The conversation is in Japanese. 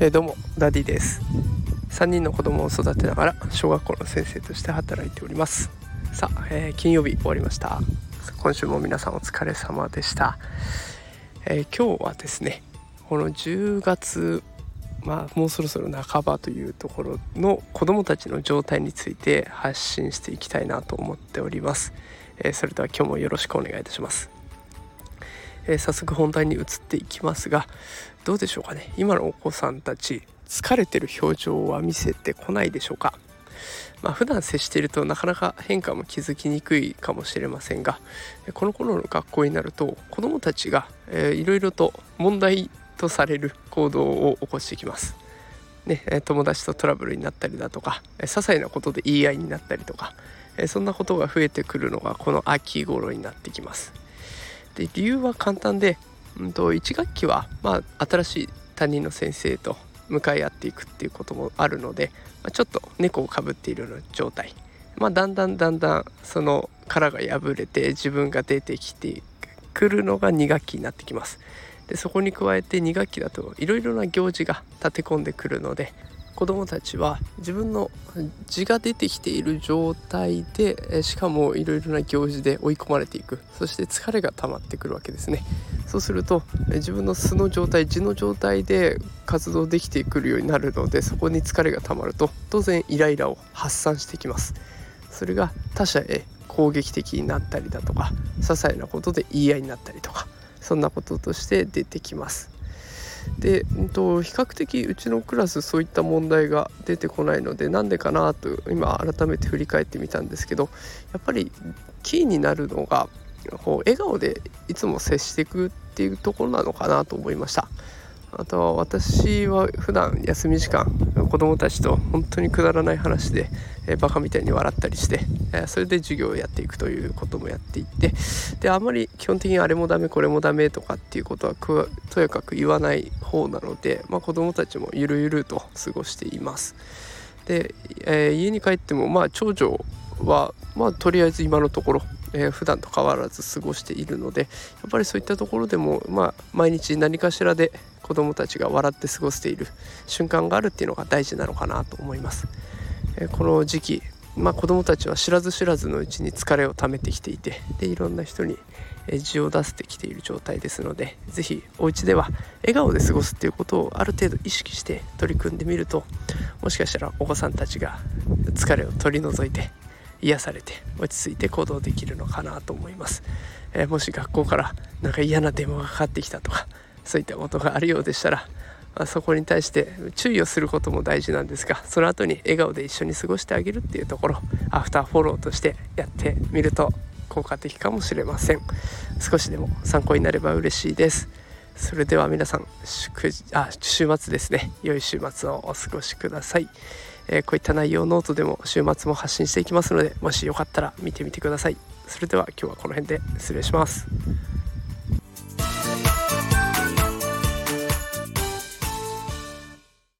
えー、どうもダディです。3人の子供を育てながら小学校の先生として働いております。さあ、えー、金曜日終わりました。今週も皆さんお疲れ様でした、えー、今日はですねこの10月まあもうそろそろ半ばというところの子どもたちの状態について発信していきたいなと思っております、えー、それでは今日もよろしくお願いいたします、えー、早速本題に移っていきますがどうでしょうかね。今のお子さんたち疲れてる表情は見せてこないでしょうか。まあ、普段接しているとなかなか変化も気づきにくいかもしれませんがこの頃の学校になると子どもたちが、えー、いろいろと問題とされる行動を起こしてきます。ね、友達とトラブルになったりだとか些細なことで言い合いになったりとかそんなことが増えてくるのがこの秋頃になってきます。で理由は簡単で、うんと、1学期は、まあ、新しい担任の先生と向かい合っていくっていうこともあるので、まあ、ちょっと猫をかぶっているような状態、まあ、だんだんだんだんその殻が破れて自分が出てきてくるのが2学期になってきます。でそこに加えて2学期だといろいろな行事が立て込んでくるので子どもたちは自分の字が出てきている状態でしかもいろいろな行事で追い込まれていく。そして疲れが溜まってくるわけですね。そうすると自分の素の状態字の状態で活動できてくるようになるのでそこに疲れが溜まると当然イライラを発散してきます。それが他者へ攻撃的になったりだとか些細なことで言い合いになったりとかそんなこととして出てきます。で、うんと、比較的うちのクラスそういった問題が出てこないのでなんでかなと今改めて振り返ってみたんですけどやっぱりキーになるのがこう笑顔でいつも接していくっていうところなのかなと思いました。あとは私は普段休み時間子供たちと本当にくだらない話で、え、バカみたいに笑ったりして、えー、それで授業をやっていくということもやっていってであまり基本的にあれもダメこれもダメとかっていうことはとやかく言わない方なので、まあ、子供たちもゆるゆると過ごしています。で、えー、家に帰ってもまあ長女はまあとりあえず今のところえー、普段と変わらず過ごしているのでやっぱりそういったところでも、まあ、毎日何かしらで子どもたちが笑って過ごしている瞬間があるっていうのが大事なのかなと思います。えー、この時期まあ、子どもたちは知らず知らずのうちに疲れをためてきていてでいろんな人に字を出してきている状態ですので是非お家では笑顔で過ごすっていうことをある程度意識して取り組んでみるともしかしたらお子さんたちが疲れを取り除いて癒されて落ち着いて行動できるのかなと思います、えー、もし学校からなんか嫌な電話がかかってきたとかそういったことがあるようでしたら、まあ、そこに対して注意をすることも大事なんですがその後に笑顔で一緒に過ごしてあげるっていうところアフターフォローとしてやってみると効果的かもしれません。少しでも参考になれば嬉しいです。それでは皆さん週あ週末ですね。良い週末をお過ごしください。え、こういった内容ノートでも週末も発信していきますのでもしよかったら見てみてください。それでは今日はこの辺で失礼します。